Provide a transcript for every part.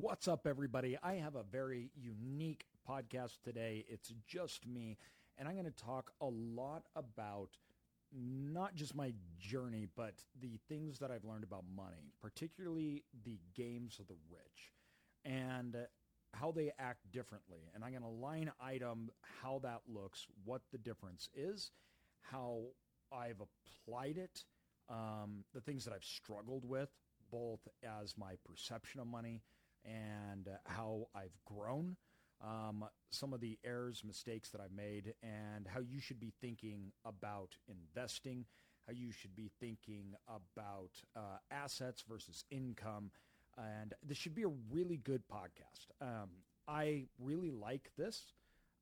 What's up, everybody? I have a very unique podcast today. It's just me, and I'm going to talk a lot about not just my journey, but the things that I've learned about money, particularly the games of the rich and how they act differently. And I'm going to line item how that looks, what the difference is, how I've applied it, um, the things that I've struggled with, both as my perception of money and how I've grown, um, some of the errors, mistakes that I've made, and how you should be thinking about investing, how you should be thinking about uh, assets versus income. And this should be a really good podcast. Um, I really like this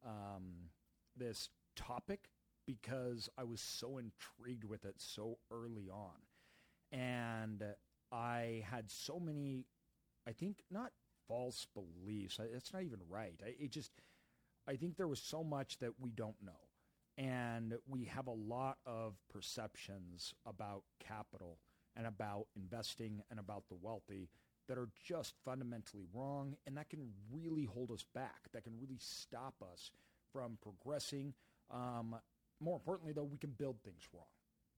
um, this topic because I was so intrigued with it so early on, and I had so many I think not false beliefs. That's not even right. I, it just, I think there was so much that we don't know. And we have a lot of perceptions about capital and about investing and about the wealthy that are just fundamentally wrong. And that can really hold us back. That can really stop us from progressing. Um, more importantly, though, we can build things wrong,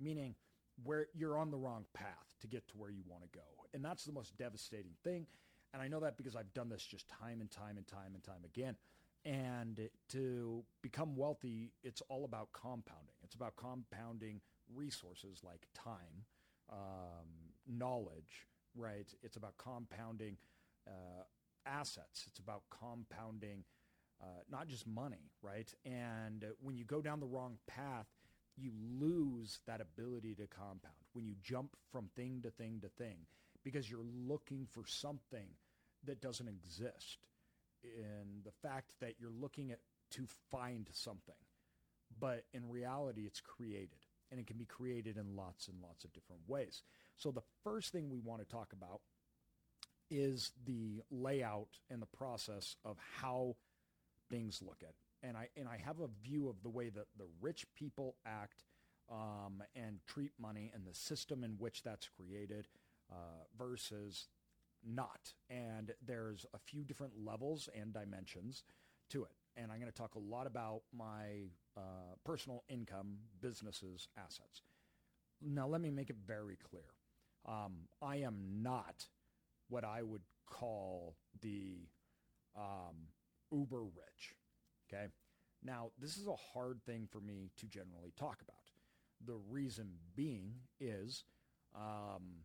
meaning where you're on the wrong path to get to where you want to go. And that's the most devastating thing. And I know that because I've done this just time and time and time and time again. And to become wealthy, it's all about compounding. It's about compounding resources like time, um, knowledge, right? It's about compounding uh, assets. It's about compounding uh, not just money, right? And when you go down the wrong path, you lose that ability to compound. When you jump from thing to thing to thing, because you're looking for something that doesn't exist in the fact that you're looking at to find something. But in reality it's created and it can be created in lots and lots of different ways. So the first thing we want to talk about is the layout and the process of how things look at. And i and i have a view of the way that the rich people act um, and treat money and the system in which that's created uh, versus not. And there's a few different levels and dimensions to it. And I'm going to talk a lot about my uh, personal income, businesses, assets. Now, let me make it very clear. Um, I am not what I would call the um, uber rich. Okay. Now, this is a hard thing for me to generally talk about. The reason being is um,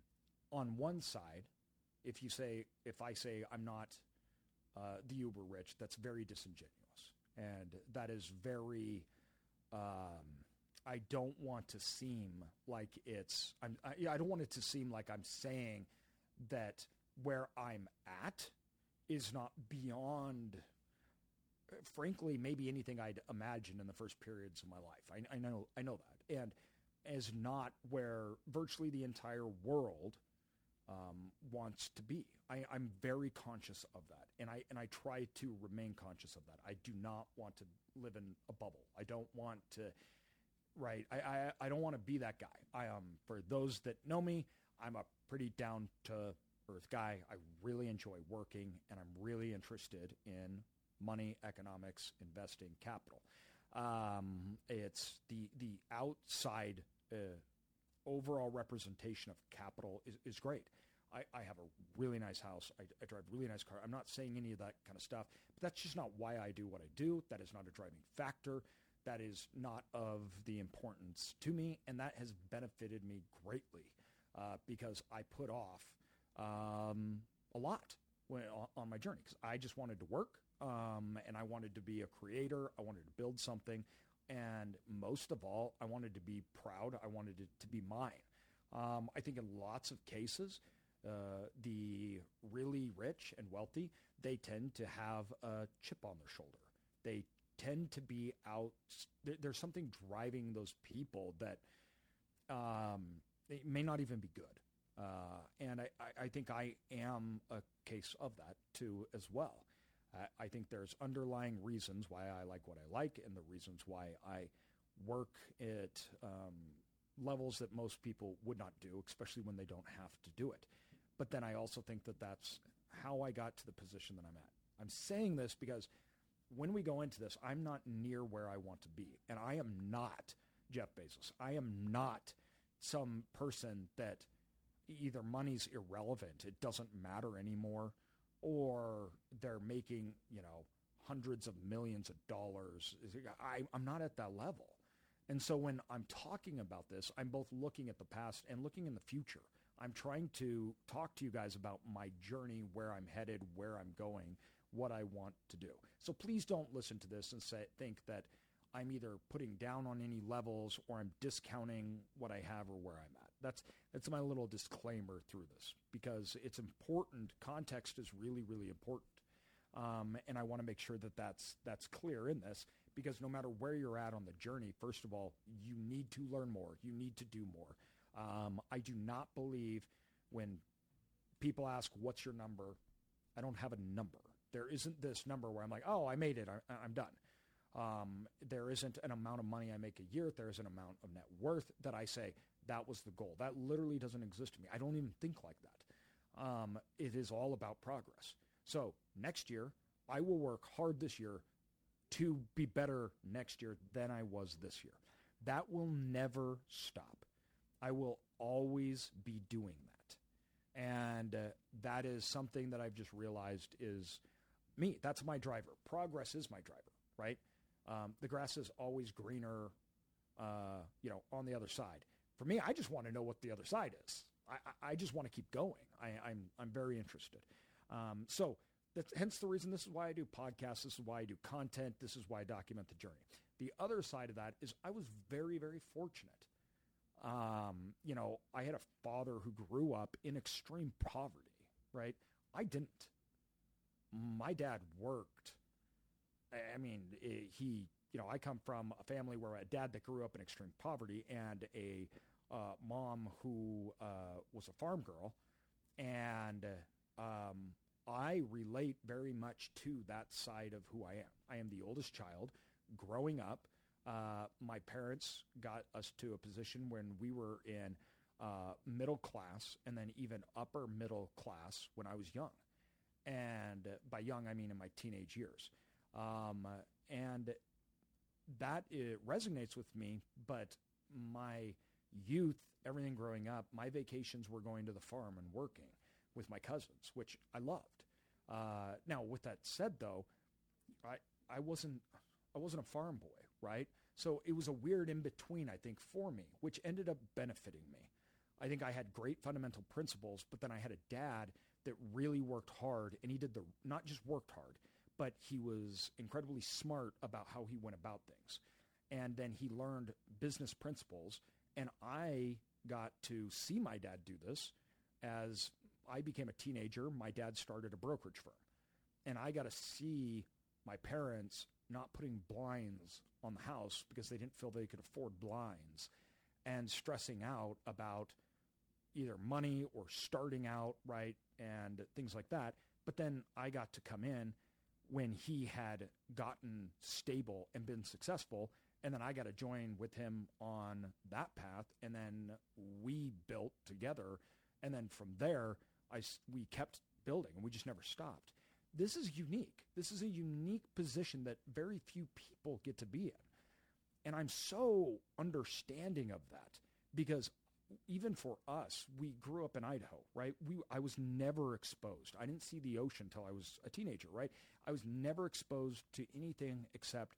on one side, if you say, if I say I'm not uh, the uber rich, that's very disingenuous. And that is very, um, I don't want to seem like it's, I'm, I, I don't want it to seem like I'm saying that where I'm at is not beyond, frankly, maybe anything I'd imagine in the first periods of my life. I, I know, I know that. And as not where virtually the entire world – um, wants to be. I, I'm very conscious of that, and I and I try to remain conscious of that. I do not want to live in a bubble. I don't want to. Right, I, I, I don't want to be that guy. I um for those that know me, I'm a pretty down to earth guy. I really enjoy working, and I'm really interested in money, economics, investing, capital. Um, it's the the outside uh, overall representation of capital is, is great. I, I have a really nice house. I, I drive a really nice car. I'm not saying any of that kind of stuff, but that's just not why I do what I do. That is not a driving factor. That is not of the importance to me, and that has benefited me greatly uh, because I put off um, a lot when, on my journey because I just wanted to work um, and I wanted to be a creator. I wanted to build something. And most of all, I wanted to be proud. I wanted it to be mine. Um, I think in lots of cases, uh, the really rich and wealthy, they tend to have a chip on their shoulder. They tend to be out. There's something driving those people that um, it may not even be good. Uh, and I, I, think I am a case of that too as well. I think there's underlying reasons why I like what I like and the reasons why I work at um, levels that most people would not do, especially when they don't have to do it. But then I also think that that's how I got to the position that I'm at. I'm saying this because when we go into this, I'm not near where I want to be. And I am not Jeff Bezos. I am not some person that either money's irrelevant, it doesn't matter anymore, or they're making, you know, hundreds of millions of dollars. I, I'm not at that level. And so when I'm talking about this, I'm both looking at the past and looking in the future. I'm trying to talk to you guys about my journey, where I'm headed, where I'm going, what I want to do. So please don't listen to this and say, think that I'm either putting down on any levels or I'm discounting what I have or where I'm at. That's that's my little disclaimer through this because it's important. Context is really really important, um, and I want to make sure that that's that's clear in this because no matter where you're at on the journey, first of all, you need to learn more. You need to do more. Um, I do not believe when people ask, "What's your number?" I don't have a number. There isn't this number where I'm like, "Oh, I made it. I, I'm done." Um, there isn't an amount of money I make a year. There is an amount of net worth that I say that was the goal. That literally doesn't exist to me. I don't even think like that. Um, it is all about progress. So next year, I will work hard this year to be better next year than I was this year. That will never stop. I will always be doing that. And uh, that is something that I've just realized is me. That's my driver. Progress is my driver, right? Um, the grass is always greener, uh, you know, on the other side. For me, I just want to know what the other side is. I, I just want to keep going. I, am I'm, I'm very interested. Um, so that's hence the reason this is why I do podcasts. This is why I do content. This is why I document the journey. The other side of that is I was very, very fortunate. Um, you know, I had a father who grew up in extreme poverty, right? I didn't. My dad worked I mean, eh, he, you know, I come from a family where a dad that grew up in extreme poverty and a uh, mom who uh, was a farm girl. And um, I relate very much to that side of who I am. I am the oldest child. Growing up, uh, my parents got us to a position when we were in uh, middle class and then even upper middle class when I was young. And by young, I mean in my teenage years. Um, and that it resonates with me, but my youth, everything growing up, my vacations were going to the farm and working with my cousins, which I loved. Uh, now, with that said, though, I I wasn't I wasn't a farm boy, right? So it was a weird in between, I think, for me, which ended up benefiting me. I think I had great fundamental principles, but then I had a dad that really worked hard, and he did the not just worked hard, but he was incredibly smart about how he went about things. And then he learned business principles. And I got to see my dad do this as I became a teenager. My dad started a brokerage firm. And I got to see my parents not putting blinds on the house because they didn't feel they could afford blinds and stressing out about either money or starting out, right? And things like that. But then I got to come in when he had gotten stable and been successful. And then I got to join with him on that path. And then we built together. And then from there, I, we kept building and we just never stopped. This is unique. This is a unique position that very few people get to be in. And I'm so understanding of that because even for us, we grew up in Idaho, right? We I was never exposed. I didn't see the ocean until I was a teenager, right? I was never exposed to anything except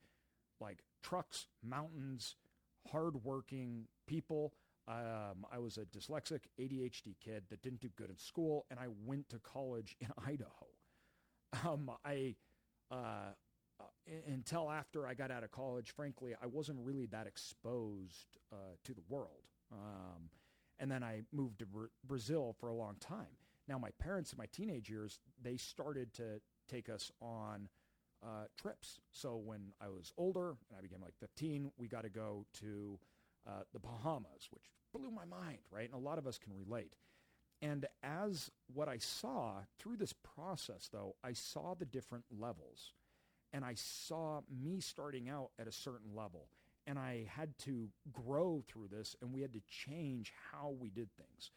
like trucks, mountains, hardworking people. Um, I was a dyslexic ADHD kid that didn't do good in school, and I went to college in Idaho. Um, I uh, uh, until after I got out of college, frankly, I wasn't really that exposed uh, to the world. Um, and then I moved to Bra- Brazil for a long time. Now, my parents in my teenage years, they started to take us on uh, trips. So when I was older and I became like 15, we got to go to uh, the Bahamas, which blew my mind, right? And a lot of us can relate. And as what I saw through this process, though, I saw the different levels. And I saw me starting out at a certain level and I had to grow through this and we had to change how we did things.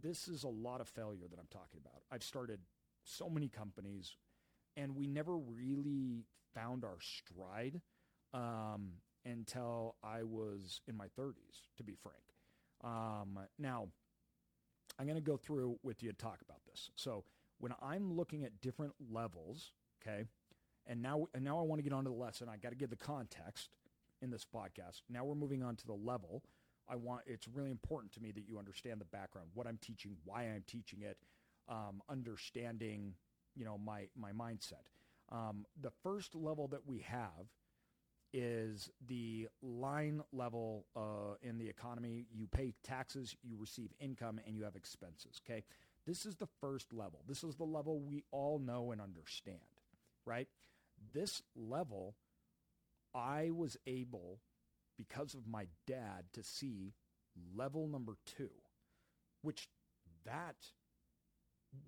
This is a lot of failure that I'm talking about. I've started so many companies, and we never really found our stride um, until I was in my 30s, to be frank. Um, now, I'm going to go through with you to talk about this. So when I'm looking at different levels, okay, and now and now I want to get onto the lesson. I got to give the context in this podcast. Now we're moving on to the level. I want it's really important to me that you understand the background, what I'm teaching, why I'm teaching it, um, understanding, you know, my my mindset. Um, the first level that we have is the line level uh, in the economy. You pay taxes, you receive income, and you have expenses. Okay, this is the first level. This is the level we all know and understand, right? This level, I was able, because of my dad, to see level number two, which that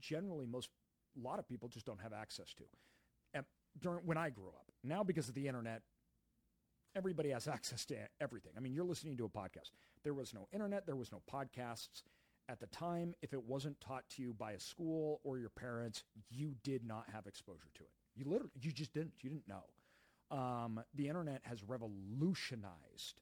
generally most a lot of people just don't have access to. And during when I grew up, now because of the internet, everybody has access to everything. I mean, you're listening to a podcast. There was no internet, there was no podcasts. At the time, if it wasn't taught to you by a school or your parents, you did not have exposure to it. You literally, you just didn't. You didn't know. Um, the internet has revolutionized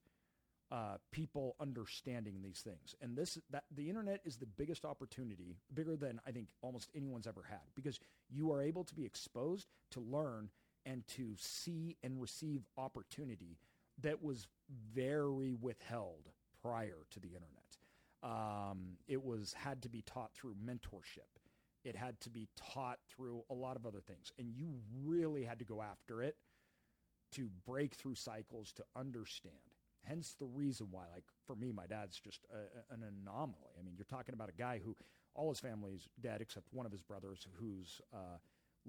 uh, people understanding these things, and this that the internet is the biggest opportunity, bigger than I think almost anyone's ever had, because you are able to be exposed to learn and to see and receive opportunity that was very withheld prior to the internet. Um, it was had to be taught through mentorship. It had to be taught through a lot of other things, and you really had to go after it to break through cycles to understand. Hence the reason why, like for me, my dad's just a, an anomaly. I mean, you're talking about a guy who all his family's dead except one of his brothers, who's uh,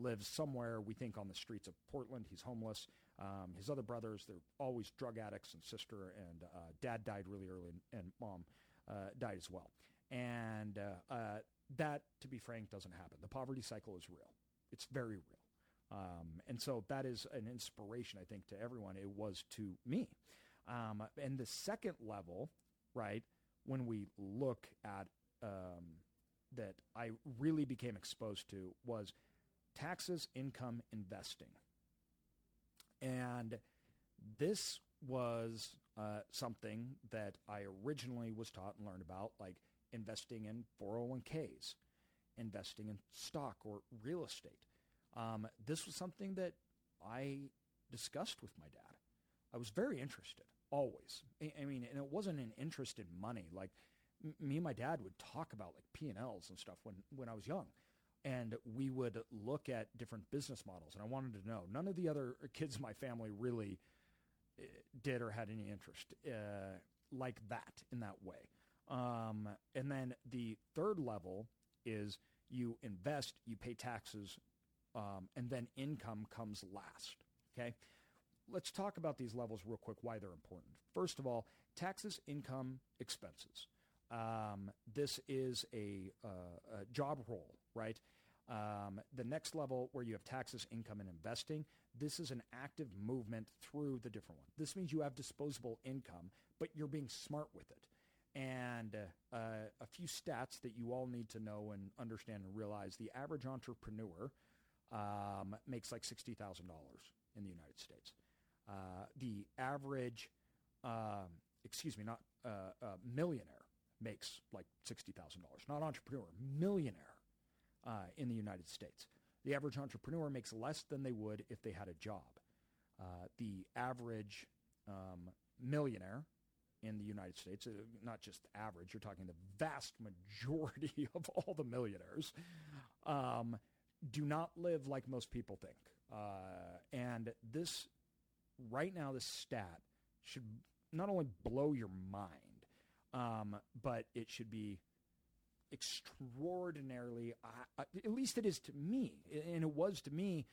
lives somewhere, we think, on the streets of Portland. He's homeless. Um, his other brothers, they're always drug addicts, and sister and uh, dad died really early, and, and mom uh, died as well. And uh, uh, that, to be frank, doesn't happen. The poverty cycle is real. It's very real. Um, and so that is an inspiration, I think, to everyone. It was to me. Um, and the second level, right, when we look at um, that I really became exposed to was – taxes, income, investing. And this was uh, something that I originally was taught and learned about, like investing in 401ks, investing in stock or real estate. Um, this was something that I discussed with my dad. I was very interested, always. I, I mean, and it wasn't an interest in money. Like m- me and my dad would talk about like P and Ls and stuff when when I was young and we would look at different business models. And I wanted to know. None of the other kids in my family really eh, did or had any interest uh, like that in that way. Um, and then the third level is you invest, you pay taxes, um, and then income comes last. Okay. Let's talk about these levels real quick, why they're important. First of all, taxes, income, expenses. Um, this is a, uh, a, job role, right? Um, the next level where you have taxes, income, and investing, this is an active movement through the different one. This means you have disposable income, but you're being smart with it. And uh, a few stats that you all need to know and understand and realize the average entrepreneur um, makes like $60,000 in the United States. Uh, the average, um, excuse me, not uh, uh millionaire makes like $60,000. Not entrepreneur, millionaire uh, in the United States. The average entrepreneur makes less than they would if they had a job. Uh, the average um, millionaire in the United States, uh, not just average, you're talking the vast majority of all the millionaires, um, do not live like most people think. Uh, and this, right now, this stat should not only blow your mind, um, but it should be extraordinarily, uh, at least it is to me, and it was to me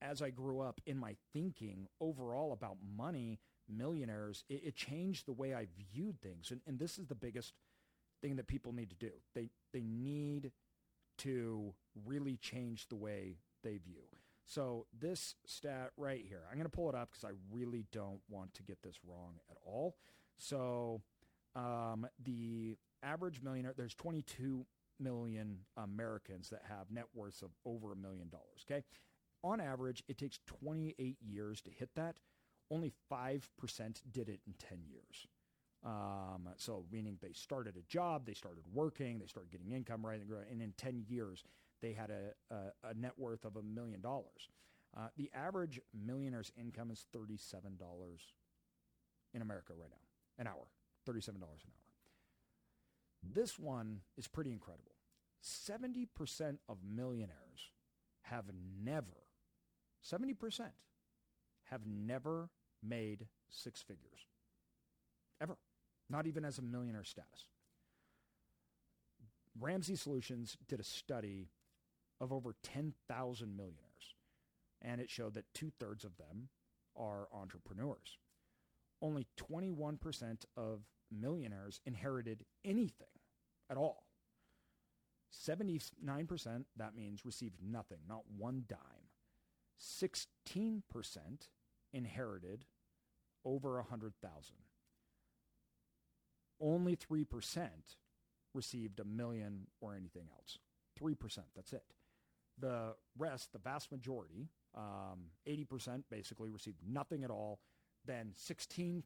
as I grew up in my thinking overall about money, millionaires, it, it changed the way I viewed things. And, and this is the biggest thing that people need to do. They, they need to really change the way they view. So this stat right here, I'm going to pull it up because I really don't want to get this wrong at all. So um, the average millionaire, there's 22 million Americans that have net worths of over a million dollars. Okay. On average, it takes 28 years to hit that. Only 5% did it in 10 years. Um, so meaning they started a job, they started working, they started getting income, right? And in 10 years, they had a, a, a net worth of a million dollars. Uh, the average millionaire's income is $37 in America right now, an hour, $37 an hour. This one is pretty incredible. 70% of millionaires have never, 70% have never made six figures. Ever. Not even as a millionaire status. Ramsey Solutions did a study of over 10,000 millionaires, and it showed that two thirds of them are entrepreneurs. Only 21% of millionaires inherited anything at all. 79%, that means received nothing, not one dime. 16% inherited over 100,000. Only 3% received a million or anything else. 3%, that's it. The rest, the vast majority, um, 80% basically received nothing at all. Then 16%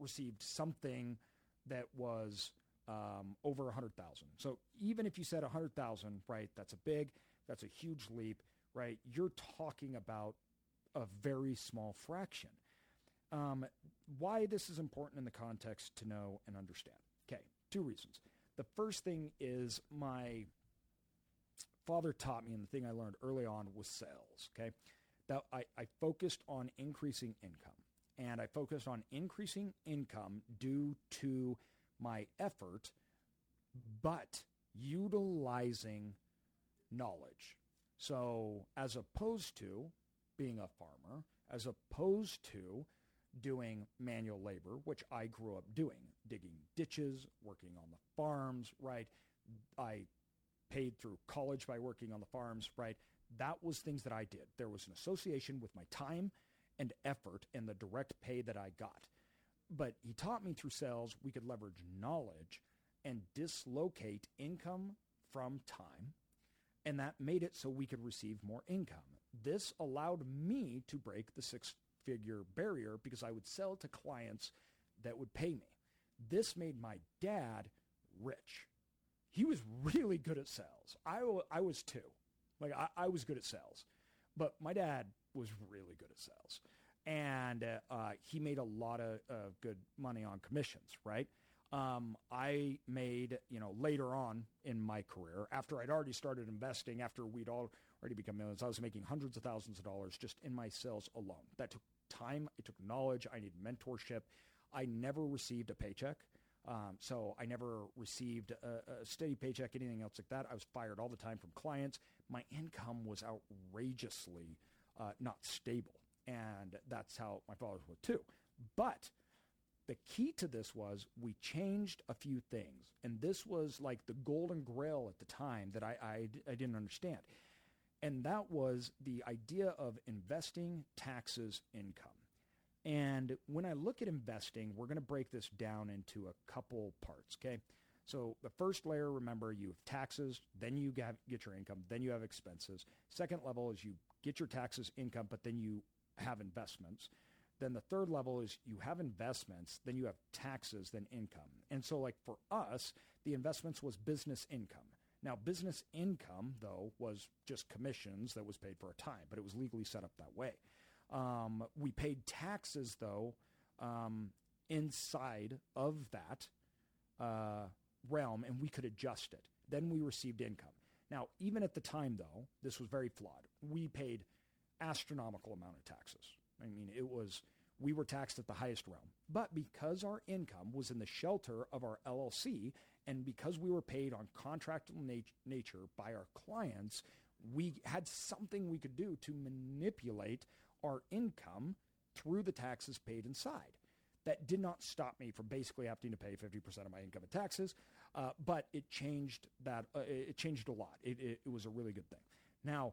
received something that was um, over 100,000. So even if you said 100,000, right, that's a big, that's a huge leap, right? You're talking about a very small fraction. Um, why this is important in the context to know and understand. Okay, two reasons. The first thing is my father taught me, and the thing I learned early on was sales. Okay, that I, I focused on increasing income, and I focused on increasing income due to my effort, but utilizing knowledge. So, as opposed to being a farmer, as opposed to doing manual labor, which I grew up doing, digging ditches, working on the farms, right? I paid through college by working on the farms, right? That was things that I did. There was an association with my time and effort and the direct pay that I got. But he taught me through sales we could leverage knowledge and dislocate income from time. And that made it so we could receive more income. This allowed me to break the six figure barrier because I would sell to clients that would pay me. This made my dad rich. He was really good at sales. I, I was too. Like, I, I was good at sales. But my dad was really good at sales and uh, uh, he made a lot of uh, good money on commissions, right? Um, I made, you know, later on in my career, after I'd already started investing, after we'd already become millions, I was making hundreds of thousands of dollars just in my sales alone. That took time, it took knowledge, I needed mentorship. I never received a paycheck. Um, so I never received a, a, steady paycheck, anything else like that. I was fired all the time from clients. My income was outrageously uh, not stable. And that's how my fathers were too. But the key to this was we changed a few things. And this was like the golden grail at the time that I, I, I didn't understand. And that was the idea of investing, taxes, income. And when I look at investing, we're going to break this down into a couple parts, okay? So the first layer, remember, you have taxes, then you get your income, then you have expenses. Second level is you get your taxes, income, but then you have investments. Then the third level is you have investments, then you have taxes, then income. And so, like for us, the investments was business income. Now, business income, though, was just commissions that was paid for a time, but it was legally set up that way. Um, we paid taxes, though, um, inside of that uh, realm, and we could adjust it. Then we received income. Now, even at the time, though, this was very flawed. We paid astronomical amount of taxes. I mean, it was, we were taxed at the highest realm. But because our income was in the shelter of our LLC, and because we were paid on contractual nat- nature by our clients, we had something we could do to manipulate our income through the taxes paid inside. That did not stop me from basically having to pay 50% of my income in taxes, uh, but it changed that. Uh, it changed a lot. It, it, it was a really good thing. Now,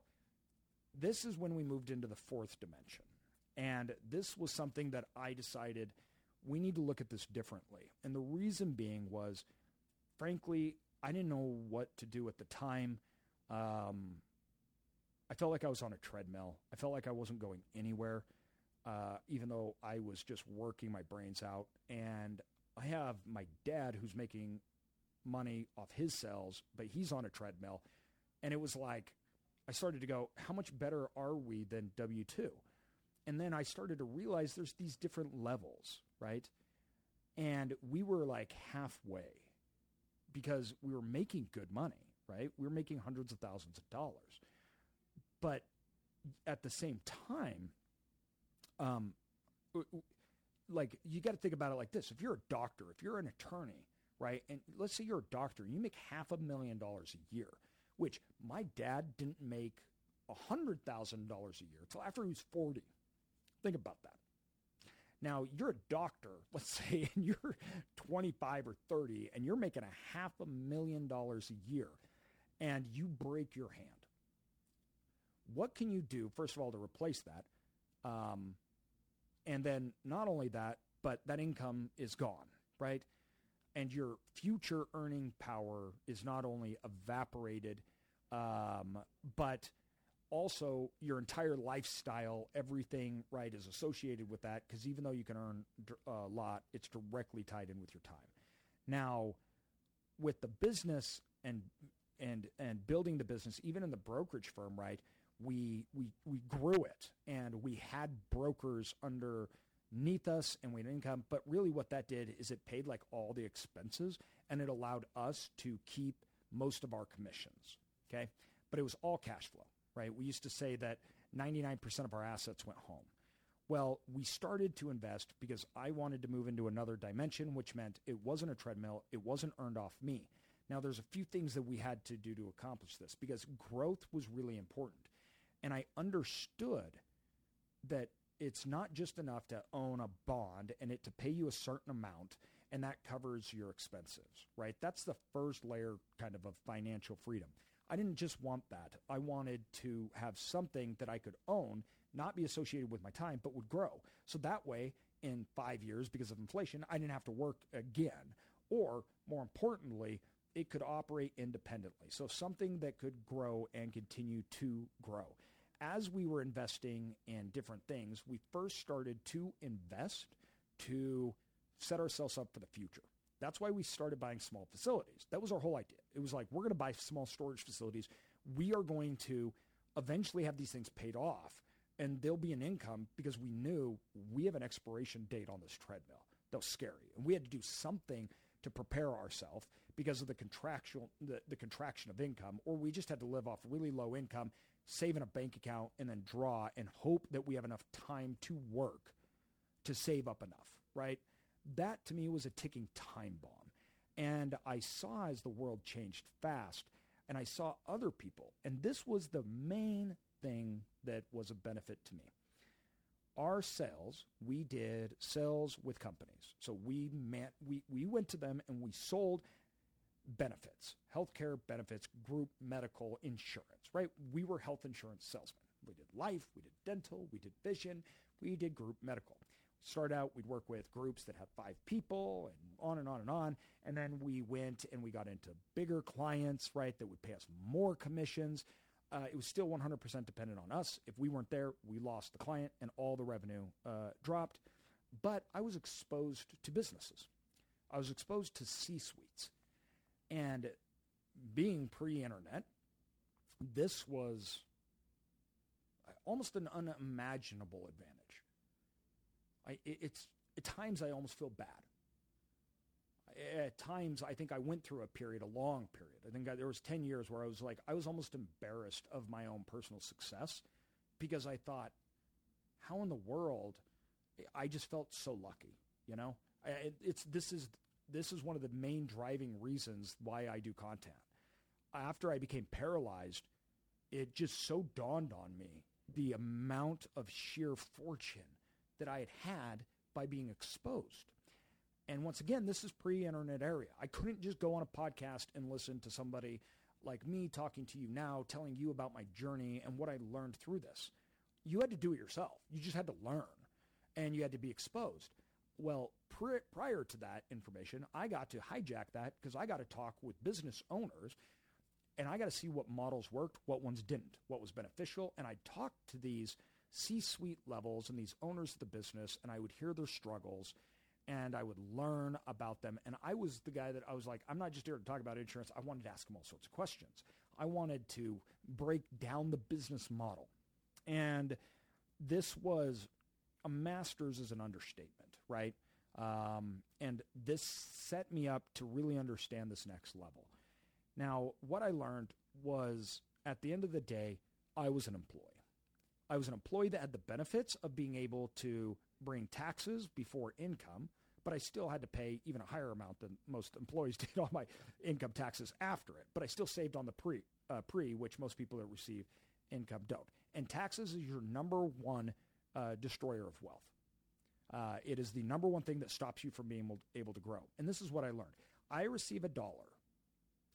this is when we moved into the fourth dimension. And this was something that I decided we need to look at this differently. And the reason being was, frankly, I didn't know what to do at the time. Um, I felt like I was on a treadmill. I felt like I wasn't going anywhere, uh, even though I was just working my brains out. And I have my dad who's making money off his sales, but he's on a treadmill. And it was like, I started to go, how much better are we than W 2? And then I started to realize there's these different levels, right? And we were like halfway because we were making good money, right? We were making hundreds of thousands of dollars. But at the same time, um, like you got to think about it like this: if you're a doctor, if you're an attorney, right, and let's say you're a doctor, you make half a million dollars a year, which my dad didn't make a hundred thousand dollars a year until after he was forty. Think about that. Now you're a doctor, let's say, and you're 25 or 30, and you're making a half a million dollars a year, and you break your hand. What can you do, first of all, to replace that? Um, and then not only that, but that income is gone, right? And your future earning power is not only evaporated, um, but also your entire lifestyle, everything, right, is associated with that because even though you can earn a lot, it's directly tied in with your time. Now, with the business and and and building the business, even in the brokerage firm, right, we we we grew it and we had brokers underneath us and we had income, but really what that did is it paid like all the expenses and it allowed us to keep most of our commissions. Okay. But it was all cash flow right? We used to say that 99% of our assets went home. Well, we started to invest because I wanted to move into another dimension, which meant it wasn't a treadmill, it wasn't earned off me. Now, there's a few things that we had to do to accomplish this because growth was really important. And I understood that it's not just enough to own a bond and it to pay you a certain amount and that covers your expenses, right? That's the first layer kind of of financial freedom. I didn't just want that. I wanted to have something that I could own, not be associated with my time, but would grow. So that way, in five years, because of inflation, I didn't have to work again. Or more importantly, it could operate independently. So something that could grow and continue to grow. As we were investing in different things, we first started to invest to set ourselves up for the future. That's why we started buying small facilities. That was our whole idea. It was like, we're going to buy small storage facilities. We are going to eventually have these things paid off and there'll be an income because we knew we have an expiration date on this treadmill. That was scary. And we had to do something to prepare ourselves because of the contractual the, the contraction of income, or we just had to live off really low income, save in a bank account, and then draw and hope that we have enough time to work to save up enough, right? that to me was a ticking time bomb. And I saw as the world changed fast, and I saw other people, and this was the main thing that was a benefit to me. Our sales, we did sales with companies. So we met, we, we went to them and we sold benefits, healthcare benefits, group medical insurance, right? We were health insurance salesmen. We did life, we did dental, we did vision, we did group medical start out, we'd work with groups that have five people and on and on and on. And then we went and we got into bigger clients, right, that would pay us more commissions. Uh, it was still 100% dependent on us. If we weren't there, we lost the client and all the revenue uh, dropped. But I was exposed to businesses. I was exposed to C suites. And being pre internet, this was almost an unimaginable advantage. I, it's at times I almost feel bad. At times, I think I went through a period, a long period. I think I, there was 10 years where I was like, I was almost embarrassed of my own personal success because I thought, how in the world? I just felt so lucky, you know? I, it's, this is, this is one of the main driving reasons why I do content. After I became paralyzed, it just so dawned on me the amount of sheer fortune that I had had by being exposed. And once again, this is pre-internet area. I couldn't just go on a podcast and listen to somebody like me talking to you now, telling you about my journey and what I learned through this. You had to do it yourself. You just had to learn and you had to be exposed. Well, pr- prior to that information, I got to hijack that because I got to talk with business owners and I got to see what models worked, what ones didn't, what was beneficial. And I talked to these C suite levels and these owners of the business, and I would hear their struggles and I would learn about them. And I was the guy that I was like, I'm not just here to talk about insurance. I wanted to ask them all sorts of questions. I wanted to break down the business model. And this was a master's is an understatement, right? Um, and this set me up to really understand this next level. Now, what I learned was at the end of the day, I was an employee. I was an employee that had the benefits of being able to bring taxes before income, but I still had to pay even a higher amount than most employees did on my income taxes after it. But I still saved on the pre, uh, pre, which most people that receive income don't. And taxes is your number one uh, destroyer of wealth. Uh, it is the number one thing that stops you from being able, able to grow. And this is what I learned. I receive a dollar.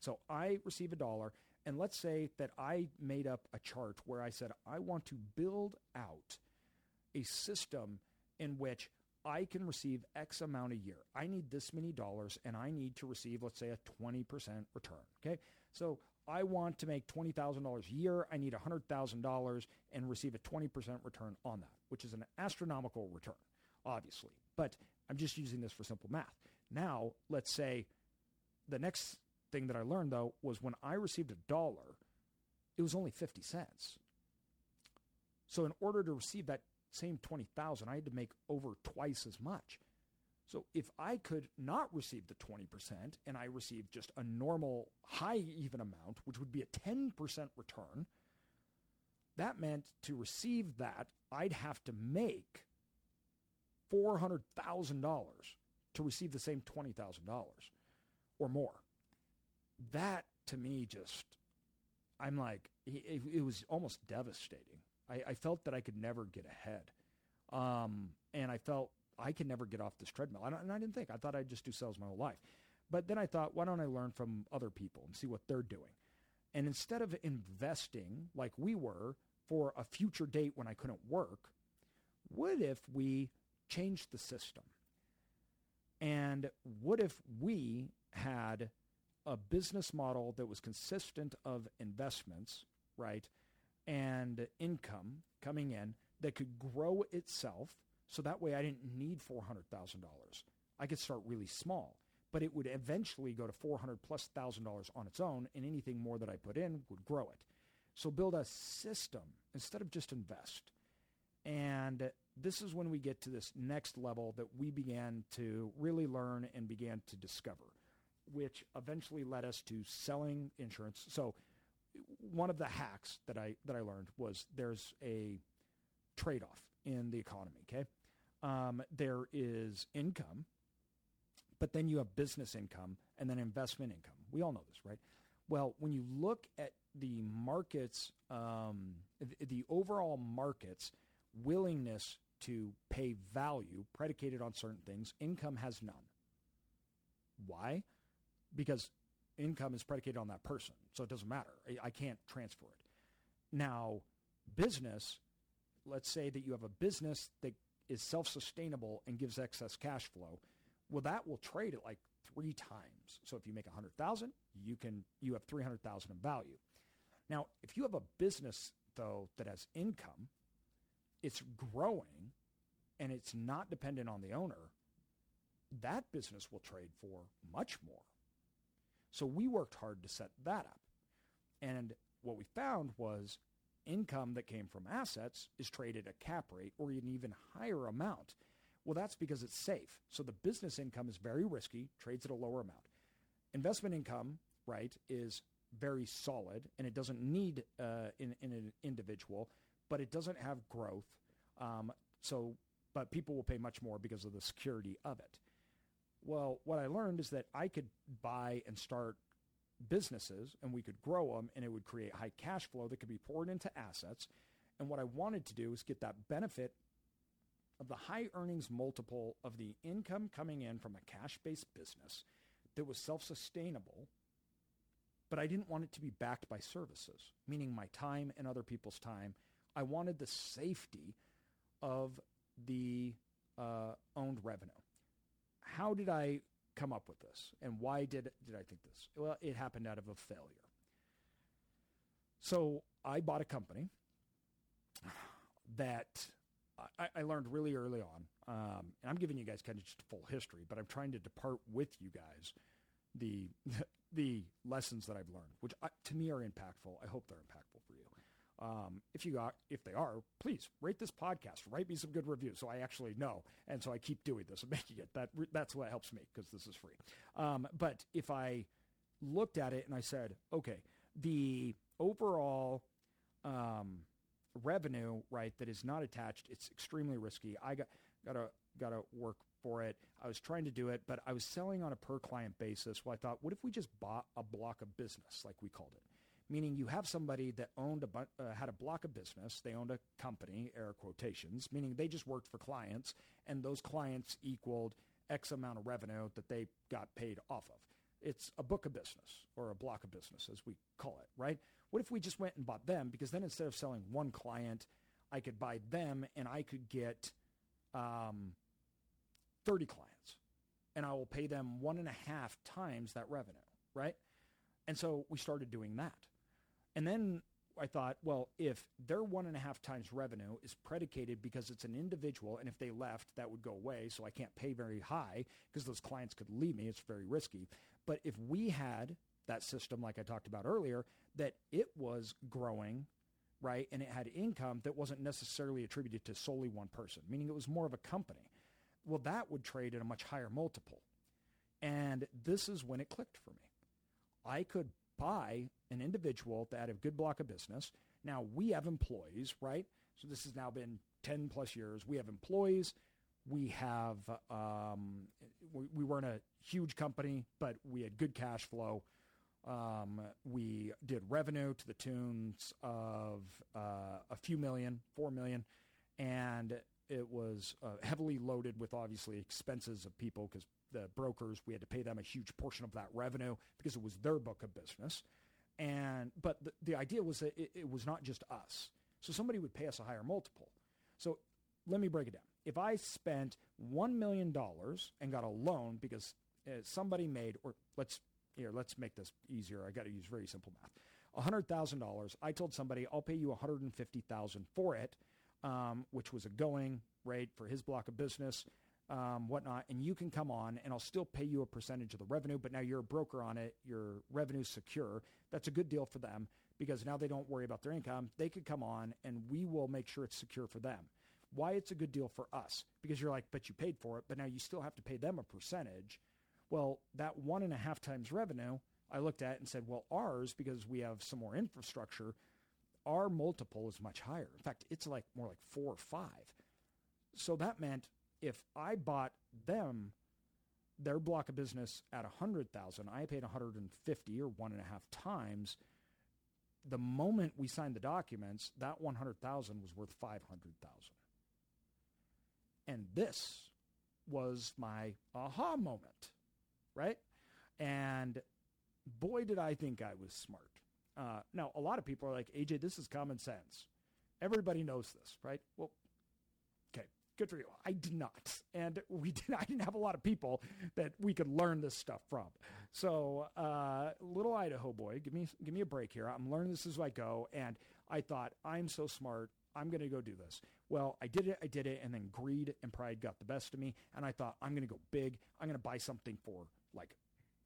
So I receive a dollar and let's say that I made up a chart where I said, I want to build out a system in which I can receive X amount a year. I need this many dollars and I need to receive, let's say, a 20% return. Okay. So I want to make $20,000 a year. I need $100,000 and receive a 20% return on that, which is an astronomical return, obviously. But I'm just using this for simple math. Now, let's say the next thing that I learned though was when I received a dollar, it was only 50 cents. So in order to receive that same 20,000, I had to make over twice as much. So if I could not receive the 20% and I received just a normal high even amount, which would be a 10% return, that meant to receive that, I'd have to make $400,000 to receive the same $20,000 or more that to me just, I'm like, it, it was almost devastating. I, I, felt that I could never get ahead. Um, and I felt I could never get off this treadmill. And I didn't think. I thought I'd just do sales my whole life. But then I thought, why don't I learn from other people and see what they're doing? And instead of investing like we were for a future date when I couldn't work, what if we changed the system? And what if we had a business model that was consistent of investments, right, and income coming in that could grow itself. So that way I didn't need $400,000. I could start really small, but it would eventually go to 400 plus thousand dollars on its own and anything more that I put in would grow it. So build a system instead of just invest. And this is when we get to this next level that we began to really learn and began to discover which eventually led us to selling insurance. So one of the hacks that I that I learned was there's a trade-off in the economy. Okay, um, there is income, but then you have business income and then investment income. We all know this, right? Well, when you look at the markets, um, the, the overall markets willingness to pay value predicated on certain things, income has none. Why? because income is predicated on that person. So it doesn't matter. I, can't transfer it. Now, business, let's say that you have a business that is self-sustainable and gives excess cash flow. Well, that will trade at like three times. So if you make a hundred thousand, you can you have three hundred thousand in value. Now, if you have a business though that has income, it's growing, and it's not dependent on the owner. That business will trade for much more. So we worked hard to set that up. And what we found was income that came from assets is traded at cap rate or an even higher amount. Well, that's because it's safe. So the business income is very risky, trades at a lower amount. Investment income, right, is very solid and it doesn't need uh, in, in an individual, but it doesn't have growth. Um, so, but people will pay much more because of the security of it. Well, what I learned is that I could buy and start businesses and we could grow them and it would create high cash flow that could be poured into assets. And what I wanted to do is get that benefit of the high earnings multiple of the income coming in from a cash-based business that was self-sustainable, but I didn't want it to be backed by services, meaning my time and other people's time. I wanted the safety of the uh, owned revenue. how did I come up with this, and why did did I think this? Well, it happened out of a failure. So I bought a company that I, I learned really early on, um, and I'm giving you guys kind of just full history, but I'm trying to depart with you guys the the lessons that I've learned, which I, to me are impactful. I hope they're impactful for you. Um, if you got, if they are, please rate this podcast, write me some good reviews, so I actually know, and so I keep doing this and making it. That that's what helps me because this is free. Um, but if I looked at it and I said, okay, the overall um, revenue, right, that is not attached, it's extremely risky. I got gotta gotta work for it. I was trying to do it, but I was selling on a per client basis. Well, I thought, what if we just bought a block of business, like we called it? Meaning you have somebody that owned a uh, had a block of business, they owned a company, air quotations, meaning they just worked for clients, and those clients equaled X amount of revenue that they got paid off of. It's a book of business or a block of business, as we call it, right? What if we just went and bought them? Because then instead of selling one client, I could buy them and I could get um, 30 clients and I will pay them one and a half times that revenue, right? And so we started doing that. And then I thought, well, if their one and a half times revenue is predicated because it's an individual, and if they left, that would go away. So I can't pay very high because those clients could leave me. It's very risky. But if we had that system, like I talked about earlier, that it was growing, right, and it had income that wasn't necessarily attributed to solely one person, meaning it was more of a company well, that would trade at a much higher multiple. And this is when it clicked for me. I could buy an individual that had a good block of business. Now we have employees, right? So this has now been 10 plus years. We have employees. We have, um, we, we weren't a huge company, but we had good cash flow. Um, we did revenue to the tunes of uh, a few million, four million, and it was uh, heavily loaded with obviously expenses of people because the brokers we had to pay them a huge portion of that revenue because it was their book of business. And but the, the idea was that it, it was not just us. So somebody would pay us a higher multiple. So let me break it down. If i spent $1 million and got a loan because uh, somebody made or let's here let's make this easier. I got to use very simple math. $100000 i told somebody i'll pay you 150000 for it um, which was a going rate for his block of business, um, whatnot, and you can come on and I'll still pay you a percentage of the revenue, but now you're a broker on it, your revenue's secure. That's a good deal for them because now they don't worry about their income. They could come on and we will make sure it's secure for them. Why it's a good deal for us? Because you're like, but you paid for it, but now you still have to pay them a percentage. Well, that one and a half times revenue, I looked at and said, well, ours, because we have some more infrastructure, our multiple is much higher. In fact, it's like more like four or five. So that meant if I bought them their block of business at a hundred thousand, I paid 150 or one and a half times. The moment we signed the documents, that 100,000 was worth 500,000. And this was my aha moment, right? And boy, did I think I was smart. Uh, now, a lot of people are like, AJ, this is common sense. Everybody knows this, right? Well, good for you. I did not, and we did. I didn't have a lot of people that we could learn this stuff from. So, uh, little Idaho boy, give me give me a break here. I'm learning this as I go, and I thought I'm so smart. I'm going to go do this. Well, I did it. I did it, and then greed and pride got the best of me, and I thought I'm going to go big. I'm going to buy something for like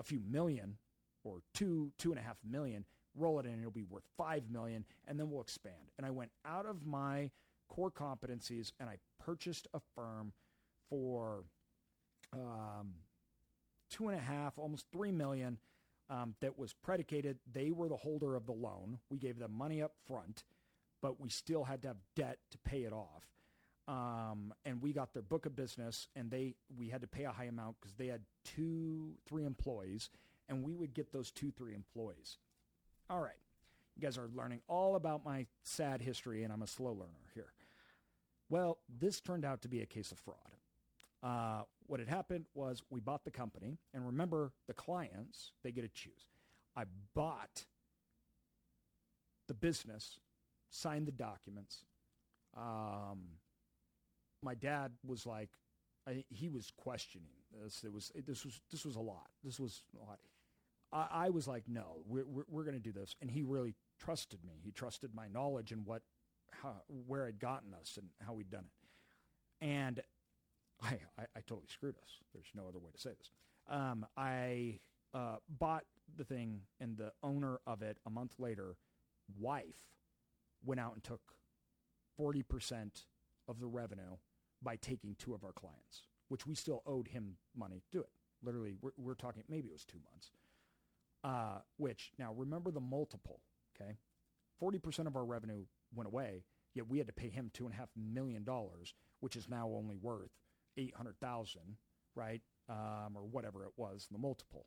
a few million or two two and a half million roll it in, it'll be worth five million, and then we'll expand. And I went out of my core competencies and I purchased a firm for um, two and a half, almost three million. Um, that was predicated. They were the holder of the loan. We gave them money up front, but we still had to have debt to pay it off. Um, and we got their book of business, and they we had to pay a high amount because they had two, three employees, and we would get those two, three employees. All right. You guys are learning all about my sad history, and I'm a slow learner here. Well, this turned out to be a case of fraud. Uh, what had happened was we bought the company, and remember, the clients, they get to choose. I bought the business, signed the documents. Um, my dad was like, I, he was questioning this. It was it, this was this was a lot. This was a lot. I, I was like, no, we're we're, we're going to do this, and he really trusted me. He trusted my knowledge and what how, where I'd gotten us and how we'd done it. And I, I, I totally screwed us. There's no other way to say this. Um, I uh, bought the thing, and the owner of it a month later, wife, went out and took 40% of the revenue by taking two of our clients, which we still owed him money to do it. Literally, we're, we're talking, maybe it was two months. Uh, which, now remember the multiple, okay? 40% of our revenue went away, yet we had to pay him $2.5 million, which is now only worth 800,000, right? Um, or whatever it was, the multiple.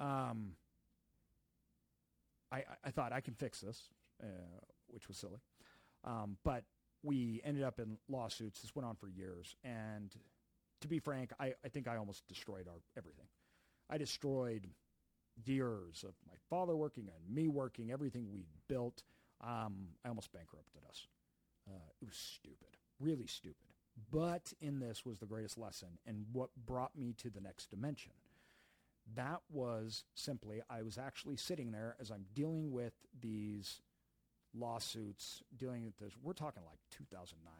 Um, I, I thought I can fix this, uh, which was silly. Um, but we ended up in lawsuits. This went on for years. And to be frank, I, I think I almost destroyed our everything. I destroyed years of my father working and me working, everything we built. Um, I almost bankrupted us. Uh, it was stupid, really stupid. But in this was the greatest lesson and what brought me to the next dimension. That was simply, I was actually sitting there as I'm dealing with these lawsuits, dealing with this. We're talking like 2009,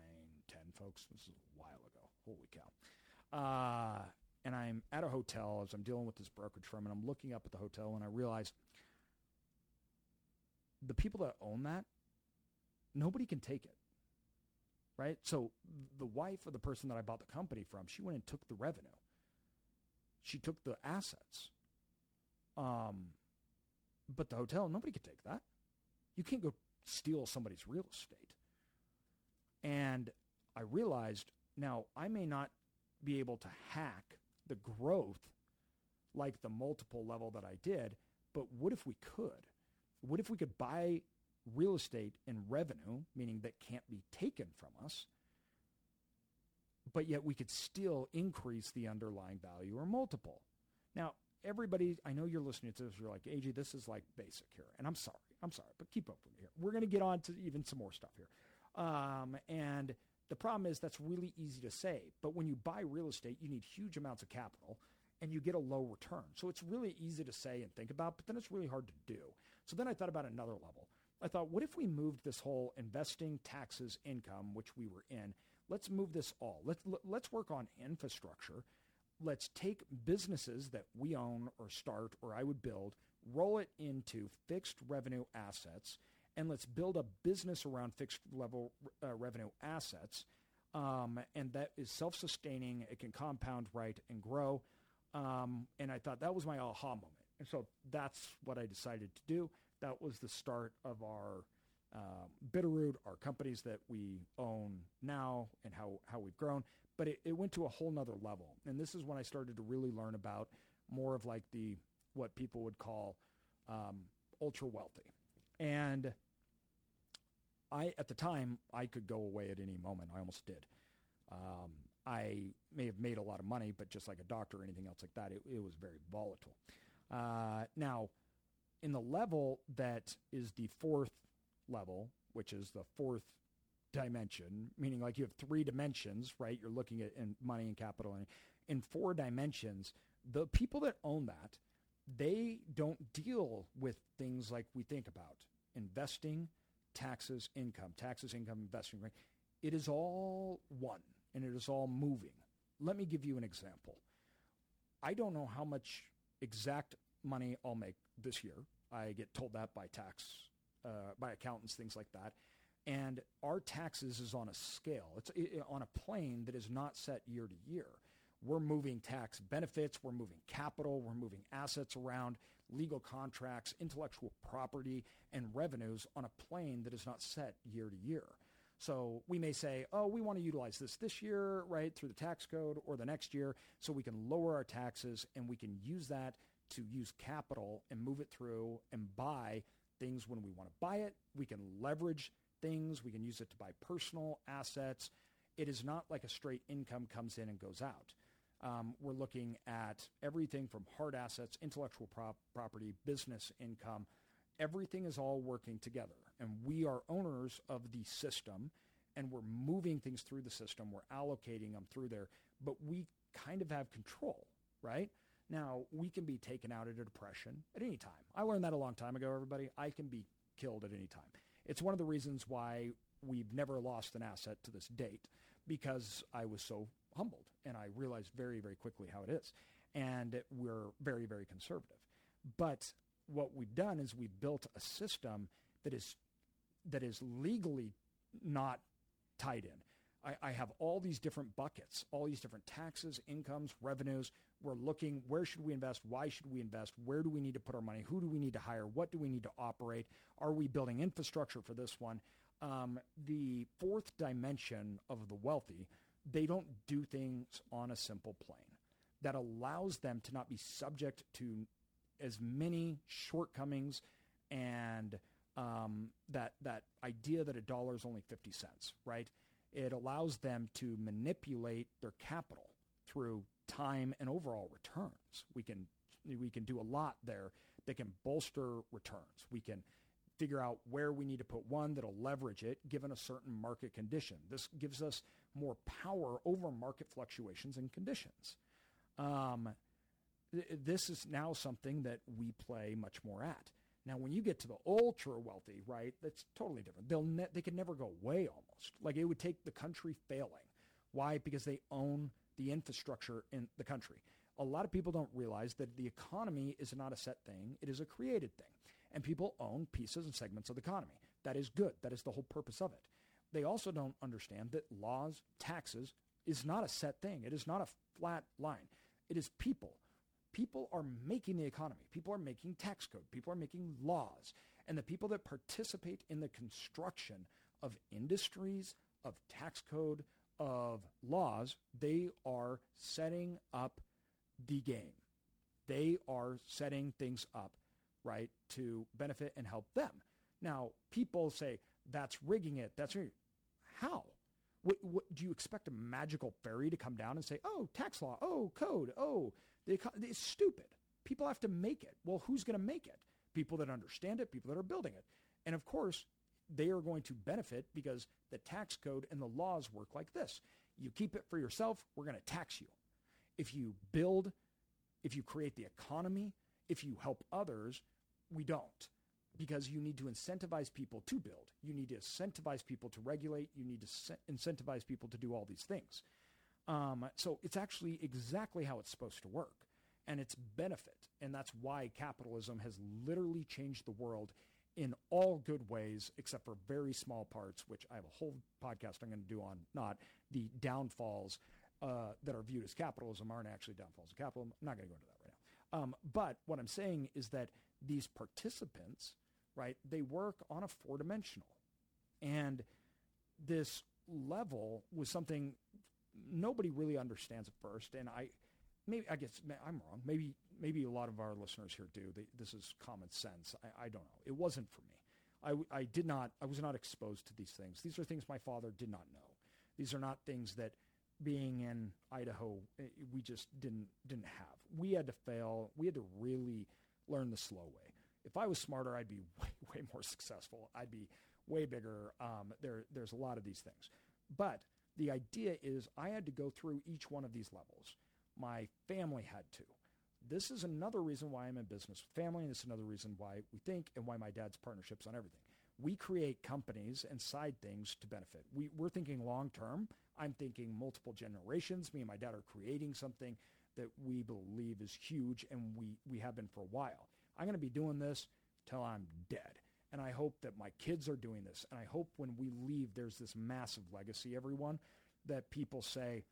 10, folks. This is a while ago. Holy cow. Uh, and I'm at a hotel as I'm dealing with this brokerage firm, and I'm looking up at the hotel, and I realize the people that own that, nobody can take it. Right? So the wife of the person that I bought the company from, she went and took the revenue. She took the assets. Um, but the hotel, nobody could take that. You can't go steal somebody's real estate. And I realized now I may not be able to hack the growth like the multiple level that I did, but what if we could? What if we could buy real estate in revenue, meaning that can't be taken from us, but yet we could still increase the underlying value or multiple? Now, everybody, I know you're listening to this, you're like, AJ, this is like basic here. And I'm sorry, I'm sorry, but keep up with me here. We're going to get on to even some more stuff here. Um, and the problem is that's really easy to say. But when you buy real estate, you need huge amounts of capital and you get a low return. So it's really easy to say and think about, but then it's really hard to do. So then I thought about another level. I thought, what if we moved this whole investing, taxes, income, which we were in, let's move this all. Let's, let's work on infrastructure. Let's take businesses that we own or start or I would build, roll it into fixed revenue assets, and let's build a business around fixed level uh, revenue assets. Um, and that is self-sustaining. It can compound right and grow. Um, and I thought that was my aha moment. And so that's what I decided to do. That was the start of our uh, Bitterroot, our companies that we own now and how, how we've grown. But it, it went to a whole nother level. And this is when I started to really learn about more of like the, what people would call um, ultra wealthy. And I, at the time, I could go away at any moment. I almost did. Um, I may have made a lot of money, but just like a doctor or anything else like that, it, it was very volatile. Uh, now, in the level that is the fourth level, which is the fourth dimension, meaning like you have three dimensions, right? You're looking at in money and capital. And in four dimensions, the people that own that, they don't deal with things like we think about investing, taxes, income, taxes, income, investing, right? It is all one and it is all moving. Let me give you an example. I don't know how much exact money I'll make this year. I get told that by tax, uh, by accountants, things like that. And our taxes is on a scale. It's on a plane that is not set year to year. We're moving tax benefits, we're moving capital, we're moving assets around, legal contracts, intellectual property, and revenues on a plane that is not set year to year. So we may say, oh, we want to utilize this this year, right, through the tax code or the next year so we can lower our taxes and we can use that to use capital and move it through and buy things when we want to buy it. We can leverage things. We can use it to buy personal assets. It is not like a straight income comes in and goes out. Um, we're looking at everything from hard assets, intellectual prop- property, business income. Everything is all working together. And we are owners of the system. and we're moving things through the system. We're allocating them through there, but we kind of have control, right? Now, we can be taken out a depression at any time. I learned that a long time ago, everybody. I can be killed at any time. It's one of the reasons why we've never lost an asset to this date because I was so humbled and I realized very, very quickly how it is. And we're very, very conservative. But what we've done is we've built a system that is that is legally not tied in. I, I, have all these different buckets, all these different taxes, incomes, revenues. We're looking where should we invest? Why should we invest? Where do we need to put our money? Who do we need to hire? What do we need to operate? Are we building infrastructure for this one? Um, the fourth dimension of the wealthy, they don't do things on a simple plane. That allows them to not be subject to as many shortcomings and um, that that idea that a dollar is only 50 cents, right? It allows them to manipulate their capital through time and overall returns. We can we can do a lot there that can bolster returns. We can figure out where we need to put one that'll leverage it given a certain market condition. This gives us more power over market fluctuations and conditions. Um, th- this is now something that we play much more at. Now, when you get to the ultra wealthy, right, that's totally different. They'll ne- they can never go away almost. Like it would take the country failing. Why? Because they own the infrastructure in the country. A lot of people don't realize that the economy is not a set thing; it is a created thing, and people own pieces and segments of the economy. That is good. That is the whole purpose of it. They also don't understand that laws, taxes, is not a set thing. It is not a flat line. It is people people are making the economy. People are making tax code. People are making laws. And the people that participate in the construction of industries, of tax code, of laws, they are setting up the game. They are setting things up, right, to benefit and help them. Now, people say, that's rigging it. That's rigging. How? What, what, do you expect a magical fairy to come down and say, oh, tax law, oh, code, oh, the, it's stupid. People have to make it. Well, who's going to make it? People that understand it, people that are building it. And of course, they are going to benefit because the tax code and the laws work like this. You keep it for yourself, we're going to tax you. If you build, if you create the economy, if you help others, we don't because you need to incentivize people to build. You need to incentivize people to regulate. You need to incentivize people to do all these things. Um, so it's actually exactly how it's supposed to work and its benefit. And that's why capitalism has literally changed the world in all good ways, except for very small parts, which I have a whole podcast I'm going to do on not the downfalls uh, that are viewed as capitalism aren't actually downfalls of capitalism. I'm not going to go into that right now. Um, but what I'm saying is that these participants, right, they work on a four dimensional. And this level was something nobody really understands at first. And I, maybe I guess I'm wrong. Maybe maybe a lot of our listeners here do. They, this is common sense. I, I, don't know. It wasn't for me. I, I did not. I was not exposed to these things. These are things my father did not know. These are not things that being in Idaho eh, we just didn't didn't have. We had to fail. We had to really learn the slow way. If I was smarter, I'd be way way more successful. I'd be way bigger. Um, there there's a lot of these things, but the idea is I had to go through each one of these levels. My family had to. This is another reason why I'm in business with family, and this is another reason why we think and why my dad's partnerships on everything. We create companies and side things to benefit. We, we're thinking long term. I'm thinking multiple generations. Me and my dad are creating something that we believe is huge, and we, we have been for a while. I'm going to be doing this till I'm dead. And I hope that my kids are doing this. And I hope when we leave, there's this massive legacy, everyone, that people say,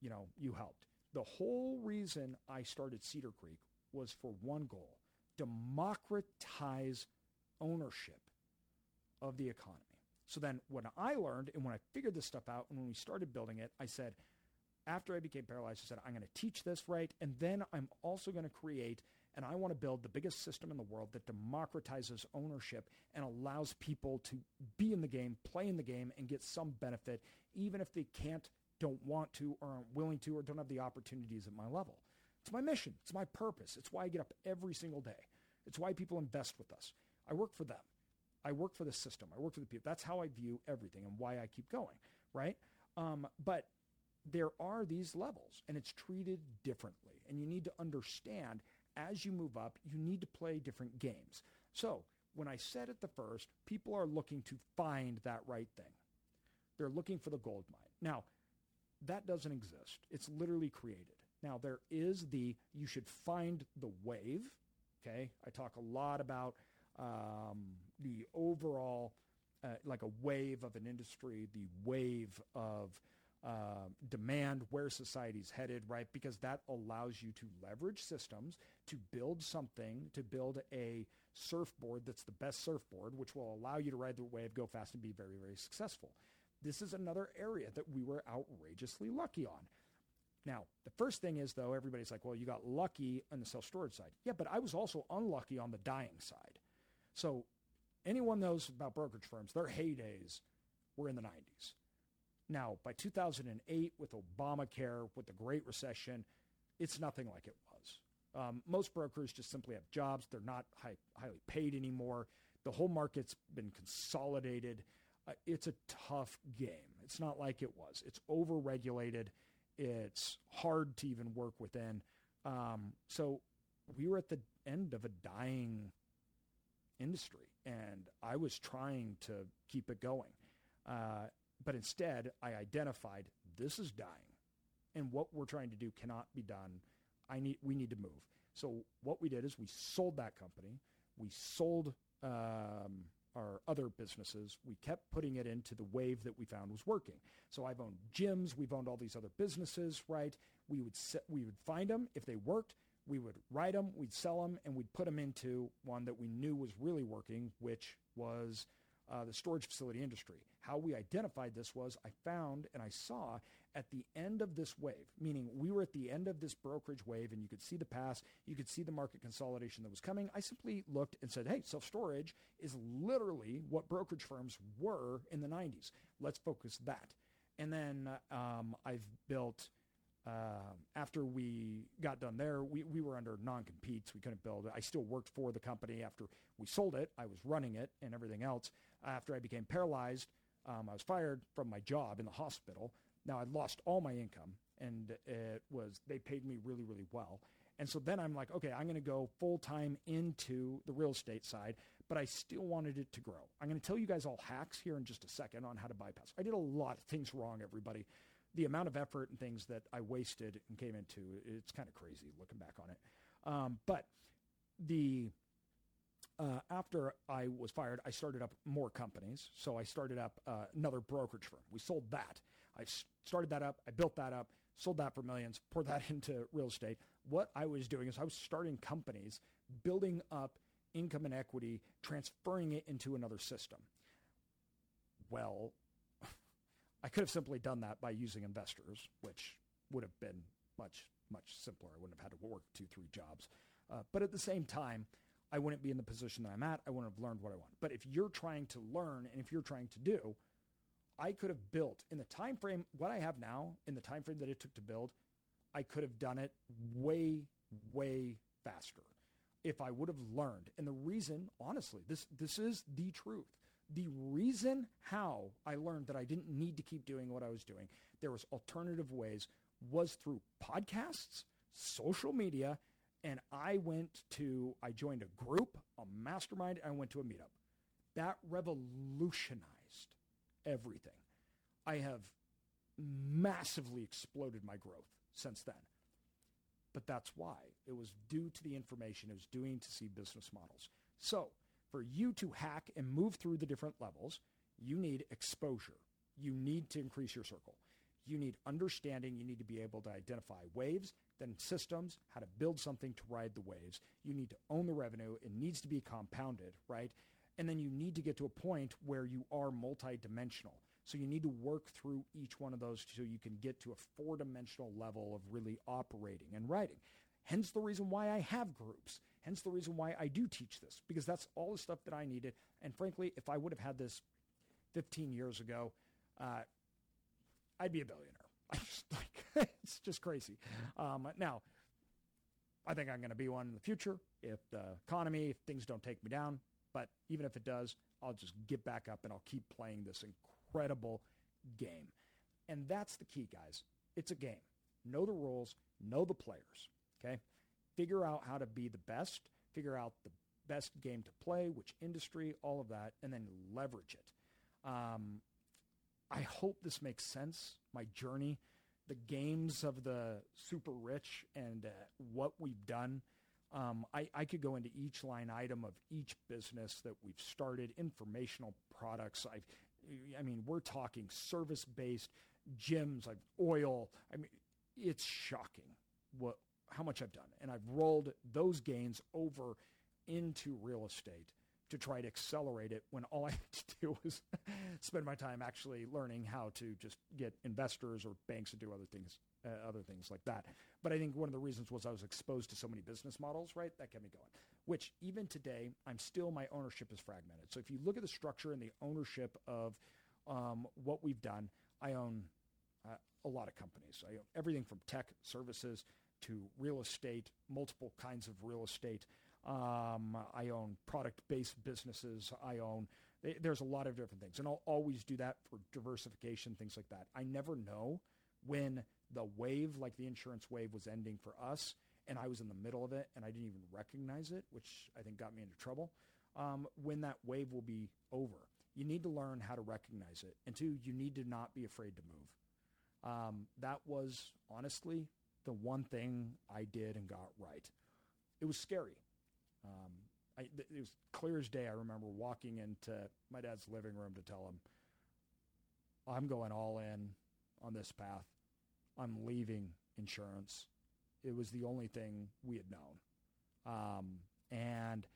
you know, you helped. The whole reason I started Cedar Creek was for one goal democratize ownership of the economy. So then when I learned and when I figured this stuff out and when we started building it, I said, after I became paralyzed, I said, I'm going to teach this right. And then I'm also going to create and I want to build the biggest system in the world that democratizes ownership and allows people to be in the game, play in the game, and get some benefit, even if they can't, don't want to, or aren't willing to, or don't have the opportunities at my level. It's my mission. It's my purpose. It's why I get up every single day. It's why people invest with us. I work for them. I work for the system. I work for the people. That's how I view everything and why I keep going, right? Um, but there are these levels and it's treated differently. And you need to understand as you move up, you need to play different games. So when I said at the first, people are looking to find that right thing. They're looking for the gold mine. Now, that doesn't exist. It's literally created. Now, there is the, you should find the wave. Okay. I talk a lot about um, the overall, uh, like a wave of an industry, the wave of uh, demand, where society's headed, right? Because that allows you to leverage systems to build something, to build a surfboard that's the best surfboard, which will allow you to ride the wave, go fast, and be very, very successful. This is another area that we were outrageously lucky on. Now, the first thing is, though, everybody's like, well, you got lucky on the self storage side. Yeah, but I was also unlucky on the dying side. So, anyone knows about brokerage firms, their heydays were in the 90s. Now, by 2008, with Obamacare, with the Great Recession, it's nothing like it was. Um, most brokers just simply have jobs. They're not high, highly paid anymore. The whole market's been consolidated. Uh, it's a tough game. It's not like it was. It's overregulated. It's hard to even work within. Um, so we were at the end of a dying industry, and I was trying to keep it going. Uh, but instead, I identified this is dying, and what we're trying to do cannot be done. I need we need to move. So what we did is we sold that company. We sold um, our other businesses. We kept putting it into the wave that we found was working. So I've owned gyms. We've owned all these other businesses. Right? We would set, we would find them if they worked. We would write them. We'd sell them, and we'd put them into one that we knew was really working, which was uh, the storage facility industry. How we identified this was I found and I saw at the end of this wave, meaning we were at the end of this brokerage wave and you could see the pass, you could see the market consolidation that was coming. I simply looked and said, hey, self storage is literally what brokerage firms were in the 90s. Let's focus that. And then um, I've built. Uh, after we got done there, we, we were under non-competes. We couldn't build it. I still worked for the company after we sold it. I was running it and everything else. After I became paralyzed, um, I was fired from my job in the hospital. Now I'd lost all my income, and it was they paid me really, really well. And so then I'm like, okay, I'm going to go full time into the real estate side, but I still wanted it to grow. I'm going to tell you guys all hacks here in just a second on how to bypass. I did a lot of things wrong, everybody. The amount of effort and things that I wasted and came into, it's kind of crazy looking back on it. Um, but the uh, after I was fired, I started up more companies. So I started up uh, another brokerage firm. We sold that. I started that up. I built that up, sold that for millions, poured that into real estate. What I was doing is I was starting companies, building up income and equity, transferring it into another system. Well, I could have simply done that by using investors, which would have been much, much simpler. I wouldn't have had to work two, three jobs. Uh, but at the same time, I wouldn't be in the position that I'm at. I wouldn't have learned what I want. But if you're trying to learn and if you're trying to do, I could have built in the time frame what I have now in the time frame that it took to build, I could have done it way way faster if I would have learned. And the reason, honestly, this this is the truth. The reason how I learned that I didn't need to keep doing what I was doing, there was alternative ways was through podcasts, social media, and I went to, I joined a group, a mastermind, and I went to a meetup. That revolutionized everything. I have massively exploded my growth since then. But that's why. It was due to the information, it was doing to see business models. So, for you to hack and move through the different levels, you need exposure. You need to increase your circle. You need understanding. You need to be able to identify waves, then systems, how to build something to ride the waves. You need to own the revenue. It needs to be compounded, right? And then you need to get to a point where you are multidimensional. So you need to work through each one of those so you can get to a four dimensional level of really operating and writing. Hence the reason why I have groups. Hence the reason why I do teach this, because that's all the stuff that I needed. And frankly, if I would have had this 15 years ago, uh, I'd be a billionaire. I just like it's just crazy. Um, now, I think I'm going to be one in the future if the economy, if things don't take me down. But even if it does, I'll just get back up and I'll keep playing this incredible game. And that's the key, guys. It's a game. Know the rules, know the players, okay? Figure out how to be the best, figure out the best game to play, which industry, all of that, and then leverage it. Um, I hope this makes sense, my journey, the games of the super rich and uh, what we've done. Um, I, I could go into each line item of each business that we've started, informational products. I've, I mean, we're talking service based gyms, I've oil. I mean, it's shocking what how much I've done, and I've rolled those gains over into real estate to try to accelerate it when all I had to do was spend my time actually learning how to just get investors or banks to do other things, uh, other things like that. But I think one of the reasons was I was exposed to so many business models, right? That kept me going. Which even today, I'm still my ownership is fragmented. So if you look at the structure and the ownership of um, what we've done, I own uh, a lot of companies. I own everything from tech services to real estate, multiple kinds of real estate. Um, I own product-based businesses. I own there's a lot of different things, and I'll always do that for diversification, things like that. I never know when the wave, like the insurance wave, was ending for us, and I was in the middle of it, and I didn't even recognize it, which I think got me into trouble. Um, when that wave will be over, you need to learn how to recognize it, and two, you need to not be afraid to move. Um, that was honestly the one thing I did and got right. It was scary. Um, I, it was clear as day. I remember walking into my dad's living room to tell him, I'm going all in on this path. I'm leaving insurance. It was the only thing we had known. Um, and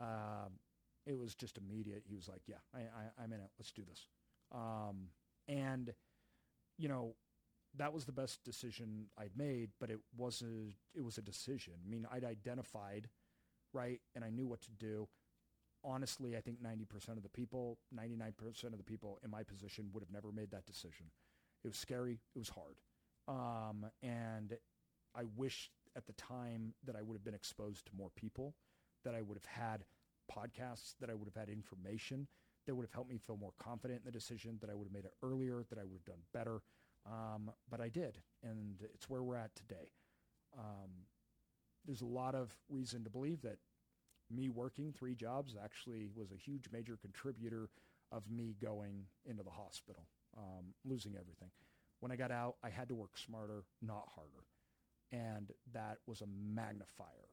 uh, it was just immediate. He was like, Yeah, I, am in it. Let's do this. Um, and you know, that was the best decision I'd made, but it was a it was a decision. I mean, I'd identified right, and I knew what to do. Honestly, I think 90% of the people, 99% of the people in my position would have never made that decision. It was scary. It was hard. Um, and I wish at the time that I would have been exposed to more people, that I would have had podcasts, that I would have had information that would have helped me feel more confident in the decision, that I would have made it earlier, that I would have done better. Um, but I did, and it's where we're at today. Um, there's a lot of reason to believe that me working three jobs actually was a huge major contributor of me going into the hospital, um, losing everything. When I got out, I had to work smarter, not harder. And that was a magnifier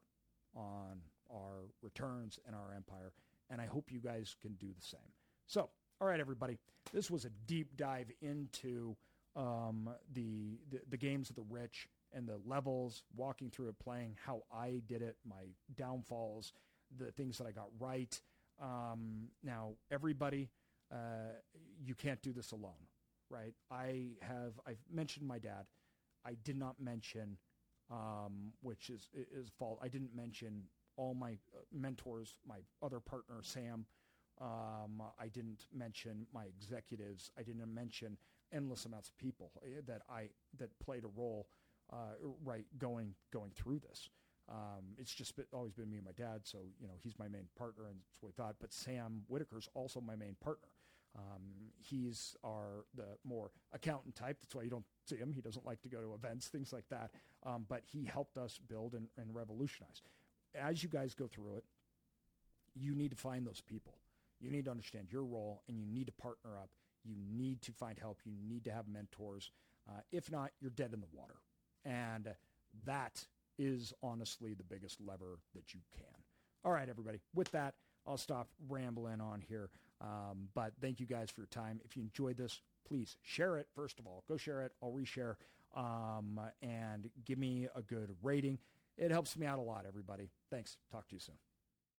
on our returns and our empire. And I hope you guys can do the same. So, all right, everybody, this was a deep dive into um, the, the, the games of the rich and the levels, walking through it, playing how I did it, my downfalls, the things that I got right. Um, now, everybody, uh, you can't do this alone, right? I have I've mentioned my dad. I did not mention, um, which is is fault. I didn't mention all my uh, mentors, my other partner Sam. Um, I didn't mention my executives. I didn't mention endless amounts of people eh, that I that played a role, uh, right, going going through this. Um, it's just been, always been me and my dad, so you know he's my main partner, and what we thought. But Sam Whitaker's also my main partner. Um, he's our the more accountant type. That's why you don't see him. He doesn't like to go to events, things like that. Um, but he helped us build and, and revolutionize. As you guys go through it, you need to find those people. You need to understand your role, and you need to partner up. You need to find help. You need to have mentors. Uh, if not, you're dead in the water, and that is honestly the biggest lever that you can. All right, everybody. With that, I'll stop rambling on here. Um, but thank you guys for your time. If you enjoyed this, please share it. First of all, go share it. I'll reshare um, and give me a good rating. It helps me out a lot, everybody. Thanks. Talk to you soon.